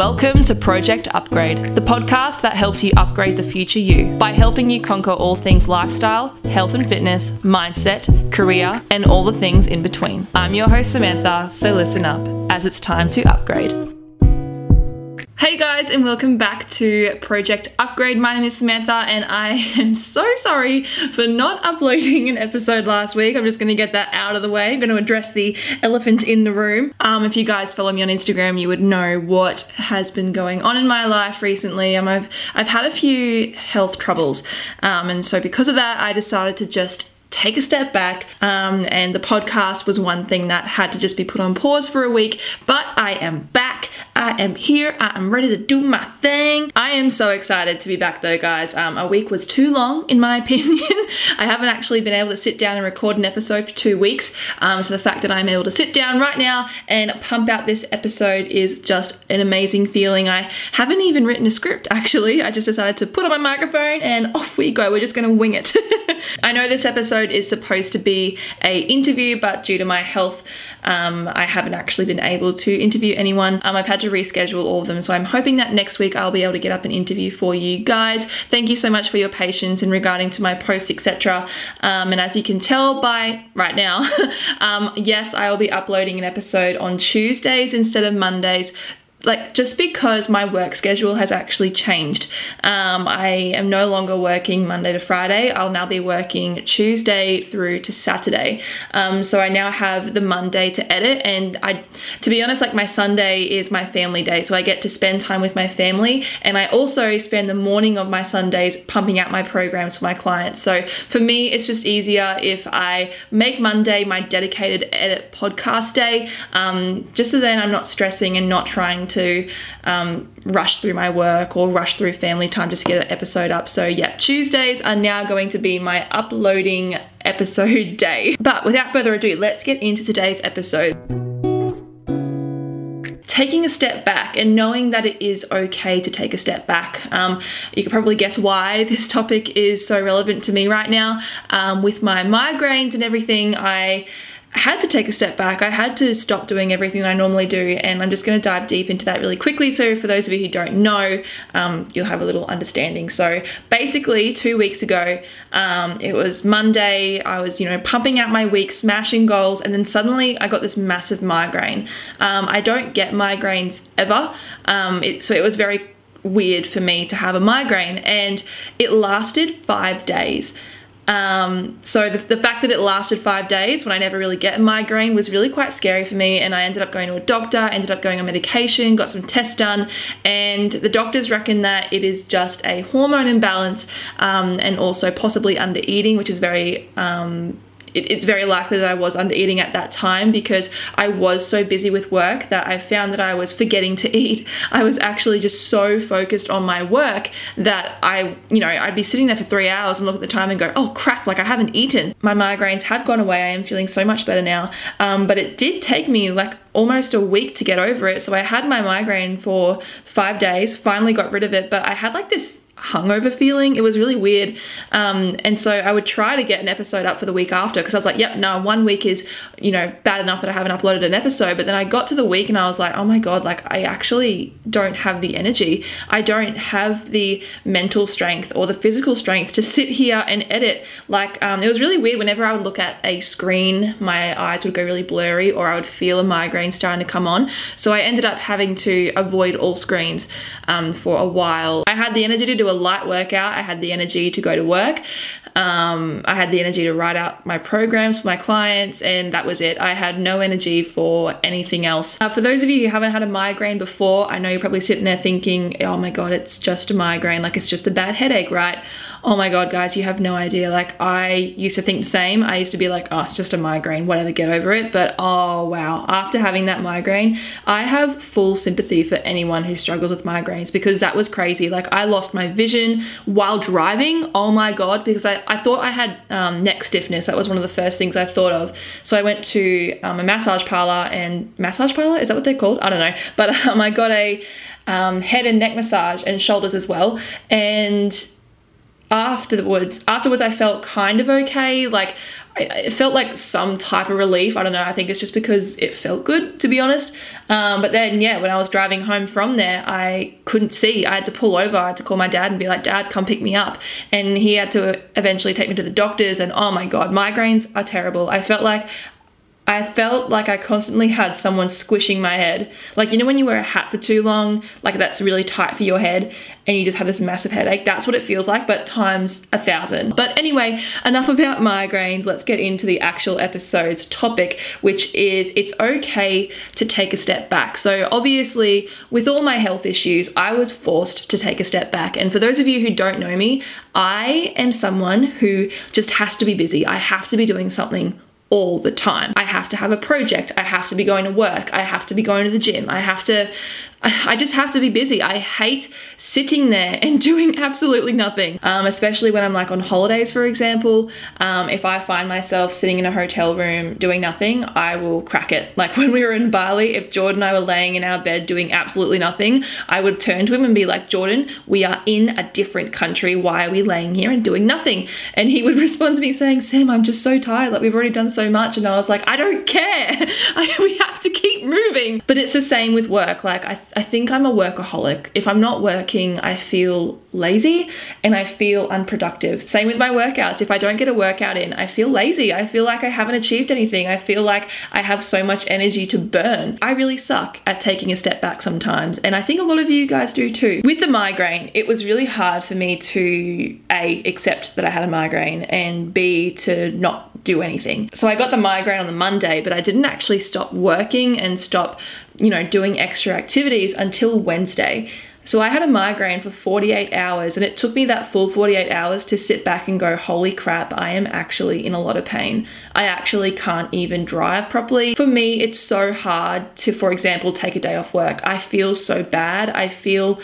Welcome to Project Upgrade, the podcast that helps you upgrade the future you by helping you conquer all things lifestyle, health and fitness, mindset, career, and all the things in between. I'm your host, Samantha, so listen up as it's time to upgrade. Hey guys, and welcome back to Project Upgrade. My name is Samantha, and I am so sorry for not uploading an episode last week. I'm just going to get that out of the way. I'm going to address the elephant in the room. Um, if you guys follow me on Instagram, you would know what has been going on in my life recently. Um, I've I've had a few health troubles, um, and so because of that, I decided to just take a step back. Um, and the podcast was one thing that had to just be put on pause for a week. But I am back. I am here. I am ready to do my thing. I am so excited to be back though, guys. Um, a week was too long, in my opinion. I haven't actually been able to sit down and record an episode for two weeks. Um, so the fact that I'm able to sit down right now and pump out this episode is just an amazing feeling. I haven't even written a script actually. I just decided to put on my microphone and off we go. We're just going to wing it. I know this episode is supposed to be a interview, but due to my health, um, I haven't actually been able to interview anyone. Um, I've had to reschedule all of them, so I'm hoping that next week I'll be able to get up an interview for you guys. Thank you so much for your patience in regarding to my posts, etc. Um, and as you can tell by right now, um, yes, I will be uploading an episode on Tuesdays instead of Mondays like just because my work schedule has actually changed. Um, I am no longer working Monday to Friday. I'll now be working Tuesday through to Saturday. Um, so I now have the Monday to edit, and I, to be honest, like my Sunday is my family day, so I get to spend time with my family, and I also spend the morning of my Sundays pumping out my programs for my clients. So for me, it's just easier if I make Monday my dedicated edit podcast day, um, just so then I'm not stressing and not trying to um, rush through my work or rush through family time just to get an episode up. So, yeah, Tuesdays are now going to be my uploading episode day. But without further ado, let's get into today's episode taking a step back and knowing that it is okay to take a step back. Um, you can probably guess why this topic is so relevant to me right now. Um, with my migraines and everything, I I had to take a step back. I had to stop doing everything that I normally do, and I'm just going to dive deep into that really quickly. So, for those of you who don't know, um, you'll have a little understanding. So, basically, two weeks ago, um, it was Monday. I was, you know, pumping out my week, smashing goals, and then suddenly I got this massive migraine. Um, I don't get migraines ever, um, it, so it was very weird for me to have a migraine, and it lasted five days. Um, so the, the fact that it lasted five days when I never really get a migraine was really quite scary for me. And I ended up going to a doctor, ended up going on medication, got some tests done, and the doctors reckon that it is just a hormone imbalance um, and also possibly under eating, which is very um, it, it's very likely that I was under eating at that time because I was so busy with work that I found that I was forgetting to eat. I was actually just so focused on my work that I, you know, I'd be sitting there for three hours and look at the time and go, oh crap, like I haven't eaten. My migraines have gone away. I am feeling so much better now. Um, but it did take me like almost a week to get over it. So I had my migraine for five days, finally got rid of it, but I had like this hungover feeling. It was really weird. Um, and so I would try to get an episode up for the week after because I was like, yep, no, one week is, you know, bad enough that I haven't uploaded an episode. But then I got to the week and I was like, oh my God, like I actually don't have the energy. I don't have the mental strength or the physical strength to sit here and edit. Like, um, it was really weird. Whenever I would look at a screen, my eyes would go really blurry or I would feel a migraine starting to come on. So I ended up having to avoid all screens um, for a while. I had the energy to do a light workout. I had the energy to go to work. Um, I had the energy to write out my programs for my clients, and that was it. I had no energy for anything else. Uh, for those of you who haven't had a migraine before, I know you're probably sitting there thinking, oh my God, it's just a migraine. Like it's just a bad headache, right? Oh my God, guys, you have no idea. Like I used to think the same. I used to be like, oh, it's just a migraine, whatever, get over it. But oh wow, after having that migraine, I have full sympathy for anyone who struggles with migraines because that was crazy. Like I lost my vision while driving. Oh my God, because I I, thought I had um, neck stiffness. That was one of the first things I thought of. So I went to um, a massage parlor and massage parlor is that what they're called? I don't know. But um, I got a um, head and neck massage and shoulders as well. And afterwards afterwards I felt kind of okay like it felt like some type of relief. I don't know. I think it's just because it felt good, to be honest. Um, but then, yeah, when I was driving home from there, I couldn't see. I had to pull over. I had to call my dad and be like, Dad, come pick me up. And he had to eventually take me to the doctors. And oh my God, migraines are terrible. I felt like I felt like I constantly had someone squishing my head. Like, you know, when you wear a hat for too long, like that's really tight for your head and you just have this massive headache. That's what it feels like, but times a thousand. But anyway, enough about migraines. Let's get into the actual episode's topic, which is it's okay to take a step back. So, obviously, with all my health issues, I was forced to take a step back. And for those of you who don't know me, I am someone who just has to be busy. I have to be doing something all the time. I have to have a project. I have to be going to work. I have to be going to the gym. I have to I just have to be busy. I hate sitting there and doing absolutely nothing, um, especially when I'm like on holidays, for example. Um, if I find myself sitting in a hotel room doing nothing, I will crack it. Like when we were in Bali, if Jordan and I were laying in our bed doing absolutely nothing, I would turn to him and be like, Jordan, we are in a different country. Why are we laying here and doing nothing? And he would respond to me saying, Sam, I'm just so tired. Like we've already done so much. And I was like, I don't care. We have to keep moving. But it's the same with work. Like I I think I'm a workaholic. If I'm not working, I feel lazy and I feel unproductive. Same with my workouts. If I don't get a workout in, I feel lazy. I feel like I haven't achieved anything. I feel like I have so much energy to burn. I really suck at taking a step back sometimes. And I think a lot of you guys do too. With the migraine, it was really hard for me to A, accept that I had a migraine and B, to not do anything. So I got the migraine on the Monday, but I didn't actually stop working and stop, you know, doing extra activities until Wednesday. So I had a migraine for 48 hours, and it took me that full 48 hours to sit back and go, Holy crap, I am actually in a lot of pain. I actually can't even drive properly. For me, it's so hard to, for example, take a day off work. I feel so bad. I feel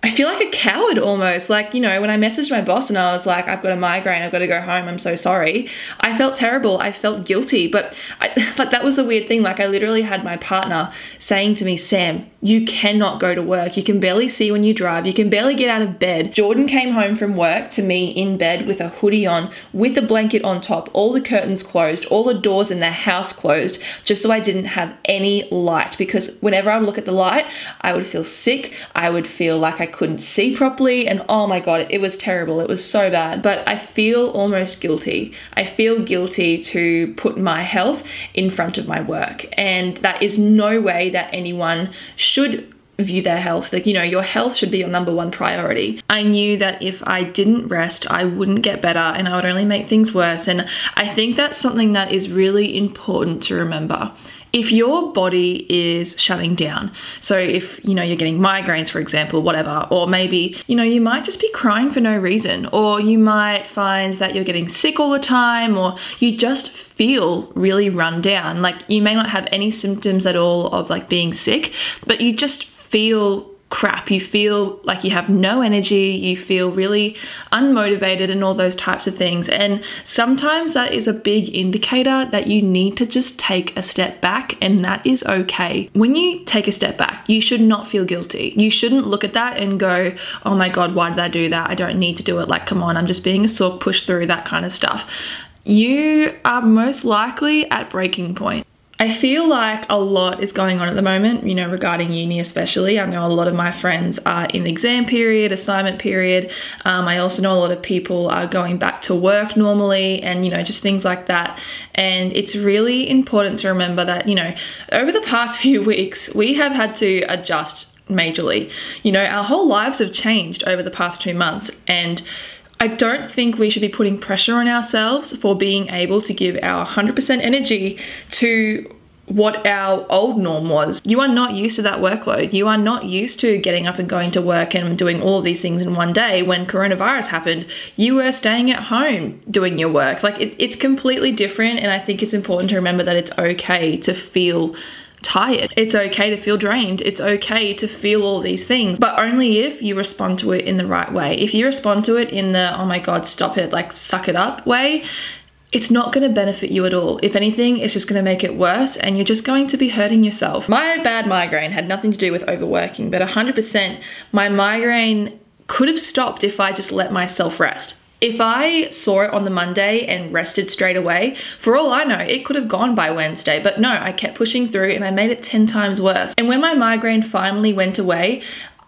I feel like a coward almost. Like, you know, when I messaged my boss and I was like, I've got a migraine, I've got to go home, I'm so sorry. I felt terrible. I felt guilty. But I, like, that was the weird thing. Like, I literally had my partner saying to me, Sam, you cannot go to work. You can barely see when you drive. You can barely get out of bed. Jordan came home from work to me in bed with a hoodie on, with a blanket on top, all the curtains closed, all the doors in the house closed, just so I didn't have any light. Because whenever I would look at the light, I would feel sick. I would feel like I couldn't see properly. And oh my God, it was terrible. It was so bad. But I feel almost guilty. I feel guilty to put my health in front of my work. And that is no way that anyone should view their health. Like, you know, your health should be your number one priority. I knew that if I didn't rest, I wouldn't get better and I would only make things worse. And I think that's something that is really important to remember if your body is shutting down so if you know you're getting migraines for example whatever or maybe you know you might just be crying for no reason or you might find that you're getting sick all the time or you just feel really run down. Like you may not have any symptoms at all of like being sick but you just feel crap. You feel like you have no energy, you feel really unmotivated, and all those types of things. And sometimes that is a big indicator that you need to just take a step back, and that is okay. When you take a step back, you should not feel guilty. You shouldn't look at that and go, oh my God, why did I do that? I don't need to do it. Like, come on, I'm just being a sook, push through, that kind of stuff. You are most likely at breaking point. I feel like a lot is going on at the moment, you know, regarding uni especially. I know a lot of my friends are in exam period, assignment period. Um, I also know a lot of people are going back to work normally and, you know, just things like that. And it's really important to remember that, you know, over the past few weeks, we have had to adjust majorly. You know, our whole lives have changed over the past two months. And I don't think we should be putting pressure on ourselves for being able to give our 100% energy to what our old norm was. You are not used to that workload. You are not used to getting up and going to work and doing all of these things in one day. When coronavirus happened, you were staying at home doing your work. Like it, it's completely different. And I think it's important to remember that it's okay to feel tired. It's okay to feel drained. It's okay to feel all these things, but only if you respond to it in the right way. If you respond to it in the, oh my God, stop it, like suck it up way, it's not going to benefit you at all. If anything, it's just going to make it worse and you're just going to be hurting yourself. My bad migraine had nothing to do with overworking, but 100% my migraine could have stopped if I just let myself rest. If I saw it on the Monday and rested straight away, for all I know, it could have gone by Wednesday. But no, I kept pushing through and I made it 10 times worse. And when my migraine finally went away,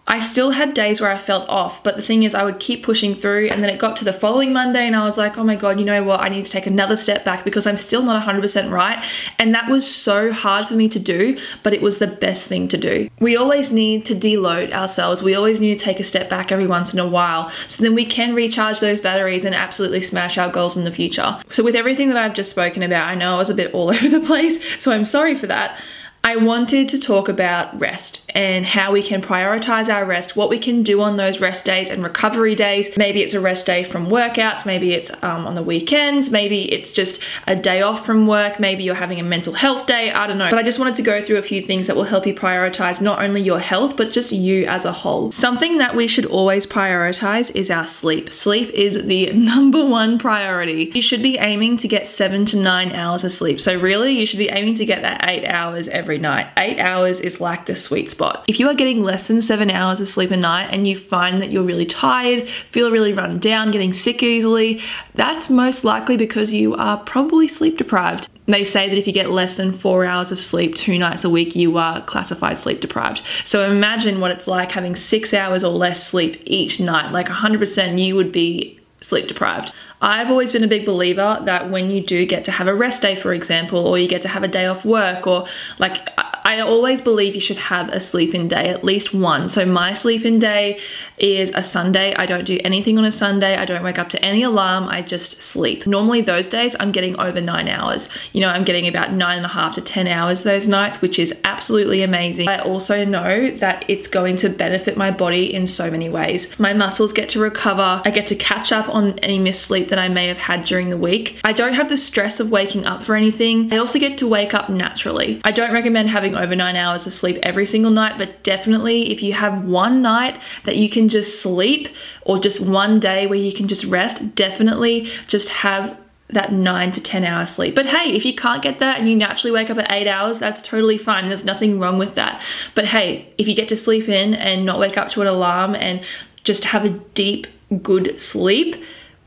I still had days where I felt off, but the thing is, I would keep pushing through, and then it got to the following Monday, and I was like, oh my god, you know what? I need to take another step back because I'm still not 100% right. And that was so hard for me to do, but it was the best thing to do. We always need to deload ourselves, we always need to take a step back every once in a while so then we can recharge those batteries and absolutely smash our goals in the future. So, with everything that I've just spoken about, I know I was a bit all over the place, so I'm sorry for that. I wanted to talk about rest and how we can prioritize our rest, what we can do on those rest days and recovery days. Maybe it's a rest day from workouts, maybe it's um, on the weekends, maybe it's just a day off from work, maybe you're having a mental health day, I don't know. But I just wanted to go through a few things that will help you prioritize not only your health, but just you as a whole. Something that we should always prioritize is our sleep. Sleep is the number one priority. You should be aiming to get seven to nine hours of sleep. So, really, you should be aiming to get that eight hours every every night. Eight hours is like the sweet spot. If you are getting less than seven hours of sleep a night and you find that you're really tired, feel really run down, getting sick easily, that's most likely because you are probably sleep deprived. They say that if you get less than four hours of sleep two nights a week, you are classified sleep deprived. So imagine what it's like having six hours or less sleep each night. Like 100% you would be sleep deprived. I've always been a big believer that when you do get to have a rest day, for example, or you get to have a day off work, or like I always believe you should have a sleep in day, at least one. So my sleep in day is a Sunday. I don't do anything on a Sunday. I don't wake up to any alarm. I just sleep. Normally those days I'm getting over nine hours. You know, I'm getting about nine and a half to 10 hours those nights, which is absolutely amazing. I also know that it's going to benefit my body in so many ways. My muscles get to recover. I get to catch up on any missed sleep that I may have had during the week. I don't have the stress of waking up for anything. I also get to wake up naturally. I don't recommend having over nine hours of sleep every single night, but definitely if you have one night that you can just sleep or just one day where you can just rest, definitely just have that nine to 10 hour sleep. But hey, if you can't get that and you naturally wake up at eight hours, that's totally fine. There's nothing wrong with that. But hey, if you get to sleep in and not wake up to an alarm and just have a deep, good sleep,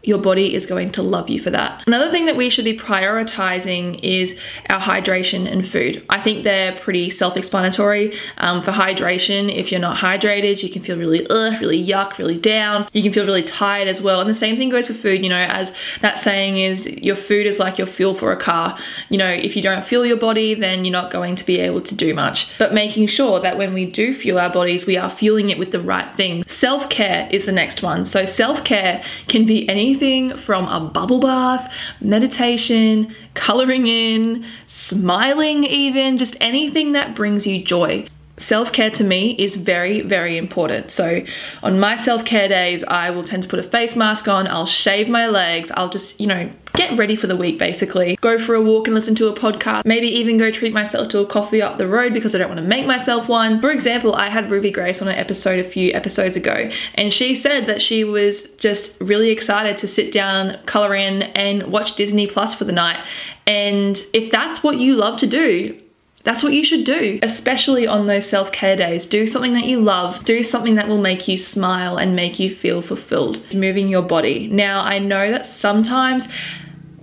your body is going to love you for that. Another thing that we should be prioritizing is our hydration and food. I think they're pretty self explanatory. Um, for hydration, if you're not hydrated, you can feel really ugh, really yuck, really down. You can feel really tired as well. And the same thing goes for food, you know, as that saying is, your food is like your fuel for a car. You know, if you don't fuel your body, then you're not going to be able to do much. But making sure that when we do fuel our bodies, we are fueling it with the right things. Self care is the next one. So, self care can be anything anything from a bubble bath, meditation, coloring in, smiling, even just anything that brings you joy. Self care to me is very, very important. So, on my self care days, I will tend to put a face mask on, I'll shave my legs, I'll just, you know, get ready for the week basically. Go for a walk and listen to a podcast. Maybe even go treat myself to a coffee up the road because I don't want to make myself one. For example, I had Ruby Grace on an episode a few episodes ago, and she said that she was just really excited to sit down, color in, and watch Disney Plus for the night. And if that's what you love to do, that's what you should do, especially on those self care days. Do something that you love, do something that will make you smile and make you feel fulfilled. Moving your body. Now, I know that sometimes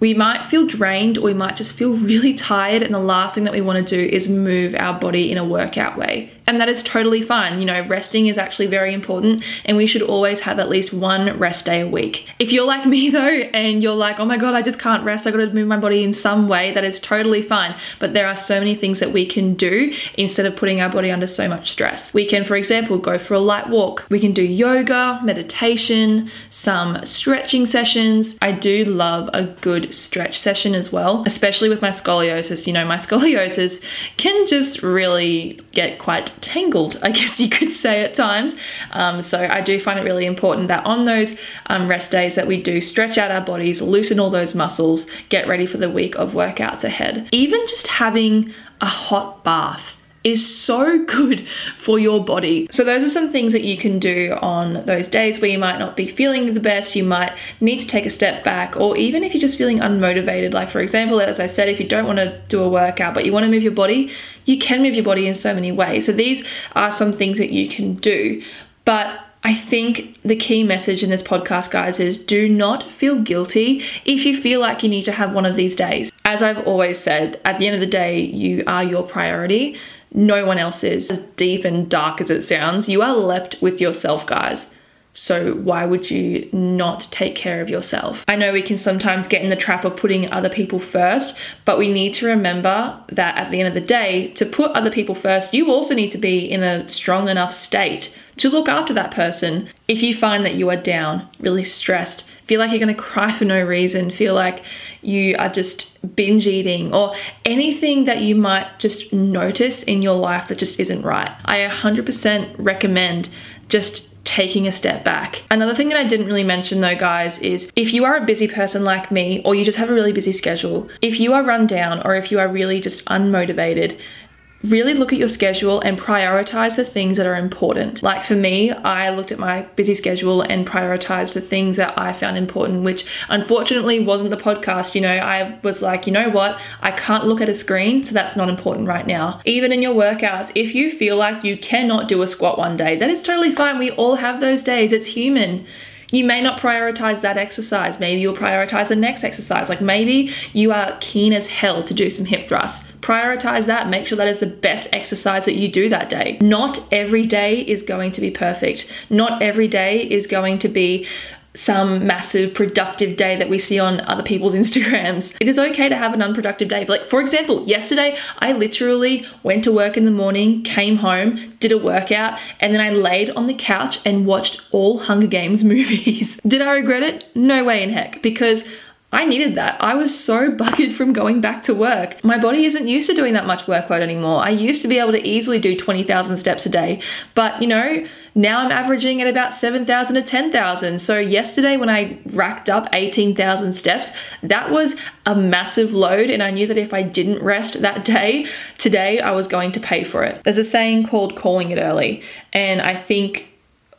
we might feel drained or we might just feel really tired, and the last thing that we want to do is move our body in a workout way. And that is totally fine. You know, resting is actually very important, and we should always have at least one rest day a week. If you're like me though, and you're like, oh my god, I just can't rest, I gotta move my body in some way, that is totally fine. But there are so many things that we can do instead of putting our body under so much stress. We can, for example, go for a light walk, we can do yoga, meditation, some stretching sessions. I do love a good stretch session as well, especially with my scoliosis. You know, my scoliosis can just really get quite tangled, I guess you could say at times. Um, so I do find it really important that on those um, rest days that we do stretch out our bodies, loosen all those muscles, get ready for the week of workouts ahead. Even just having a hot bath is so good for your body. So, those are some things that you can do on those days where you might not be feeling the best, you might need to take a step back, or even if you're just feeling unmotivated. Like, for example, as I said, if you don't want to do a workout but you want to move your body, you can move your body in so many ways. So, these are some things that you can do. But I think the key message in this podcast, guys, is do not feel guilty if you feel like you need to have one of these days. As I've always said, at the end of the day, you are your priority. No one else is. As deep and dark as it sounds, you are left with yourself, guys. So, why would you not take care of yourself? I know we can sometimes get in the trap of putting other people first, but we need to remember that at the end of the day, to put other people first, you also need to be in a strong enough state to look after that person. If you find that you are down, really stressed, feel like you're going to cry for no reason, feel like you are just binge eating, or anything that you might just notice in your life that just isn't right, I 100% recommend just taking a step back. Another thing that I didn't really mention though, guys, is if you are a busy person like me, or you just have a really busy schedule, if you are run down, or if you are really just unmotivated, really look at your schedule and prioritize the things that are important. Like for me, I looked at my busy schedule and prioritized the things that I found important, which unfortunately wasn't the podcast. You know, I was like, you know what? I can't look at a screen, so that's not important right now. Even in your workouts, if you feel like you cannot do a squat one day, that is totally fine. We all have those days, it's human you may not prioritize that exercise. Maybe you'll prioritize the next exercise. Like maybe you are keen as hell to do some hip thrusts. Prioritize that. Make sure that is the best exercise that you do that day. Not every day is going to be perfect. Not every day is going to be some massive productive day that we see on other people's Instagrams. It is okay to have an unproductive day. Like, for example, yesterday I literally went to work in the morning, came home, did a workout, and then I laid on the couch and watched all Hunger Games movies. did I regret it? No way in heck, because I needed that. I was so buggered from going back to work. My body isn't used to doing that much workload anymore. I used to be able to easily do 20,000 steps a day, but you know, now I'm averaging at about 7,000 to 10,000. So, yesterday when I racked up 18,000 steps, that was a massive load. And I knew that if I didn't rest that day, today I was going to pay for it. There's a saying called calling it early. And I think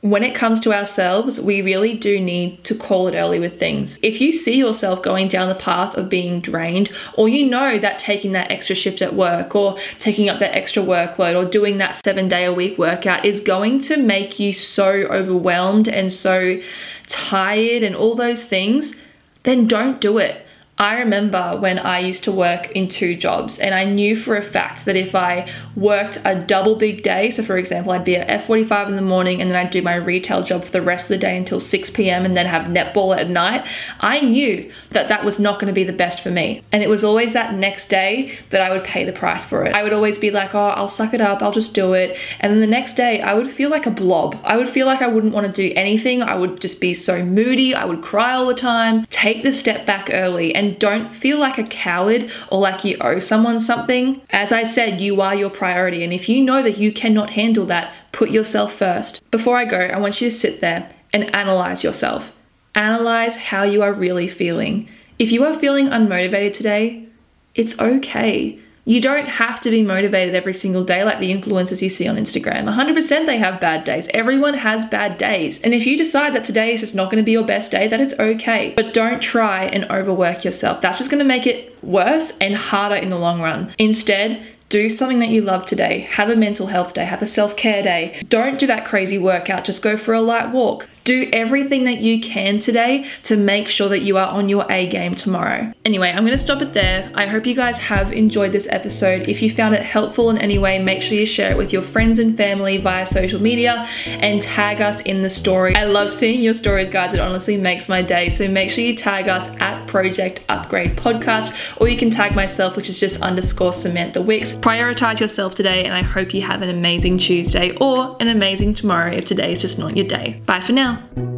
when it comes to ourselves, we really do need to call it early with things. If you see yourself going down the path of being drained, or you know that taking that extra shift at work, or taking up that extra workload, or doing that seven day a week workout is going to make you so overwhelmed and so tired and all those things, then don't do it. I remember when I used to work in two jobs, and I knew for a fact that if I worked a double big day, so for example, I'd be at F45 in the morning and then I'd do my retail job for the rest of the day until 6 p.m. and then have netball at night, I knew that that was not going to be the best for me. And it was always that next day that I would pay the price for it. I would always be like, oh, I'll suck it up, I'll just do it. And then the next day, I would feel like a blob. I would feel like I wouldn't want to do anything. I would just be so moody. I would cry all the time. Take the step back early and don't feel like a coward or like you owe someone something. As I said, you are your priority. And if you know that you cannot handle that, put yourself first. Before I go, I want you to sit there and analyze yourself. Analyze how you are really feeling. If you are feeling unmotivated today, it's okay. You don't have to be motivated every single day like the influencers you see on Instagram. 100% they have bad days. Everyone has bad days. And if you decide that today is just not going to be your best day, that is okay. But don't try and overwork yourself. That's just going to make it worse and harder in the long run. Instead, do something that you love today. Have a mental health day, have a self care day. Don't do that crazy workout, just go for a light walk. Do everything that you can today to make sure that you are on your A game tomorrow. Anyway, I'm to stop it there. I hope you guys have enjoyed this episode. If you found it helpful in any way, make sure you share it with your friends and family via social media and tag us in the story. I love seeing your stories, guys. It honestly makes my day. So make sure you tag us at Project Upgrade Podcast, or you can tag myself, which is just underscore Samantha Wicks. Prioritize yourself today, and I hope you have an amazing Tuesday or an amazing tomorrow if today is just not your day. Bye for now. 样。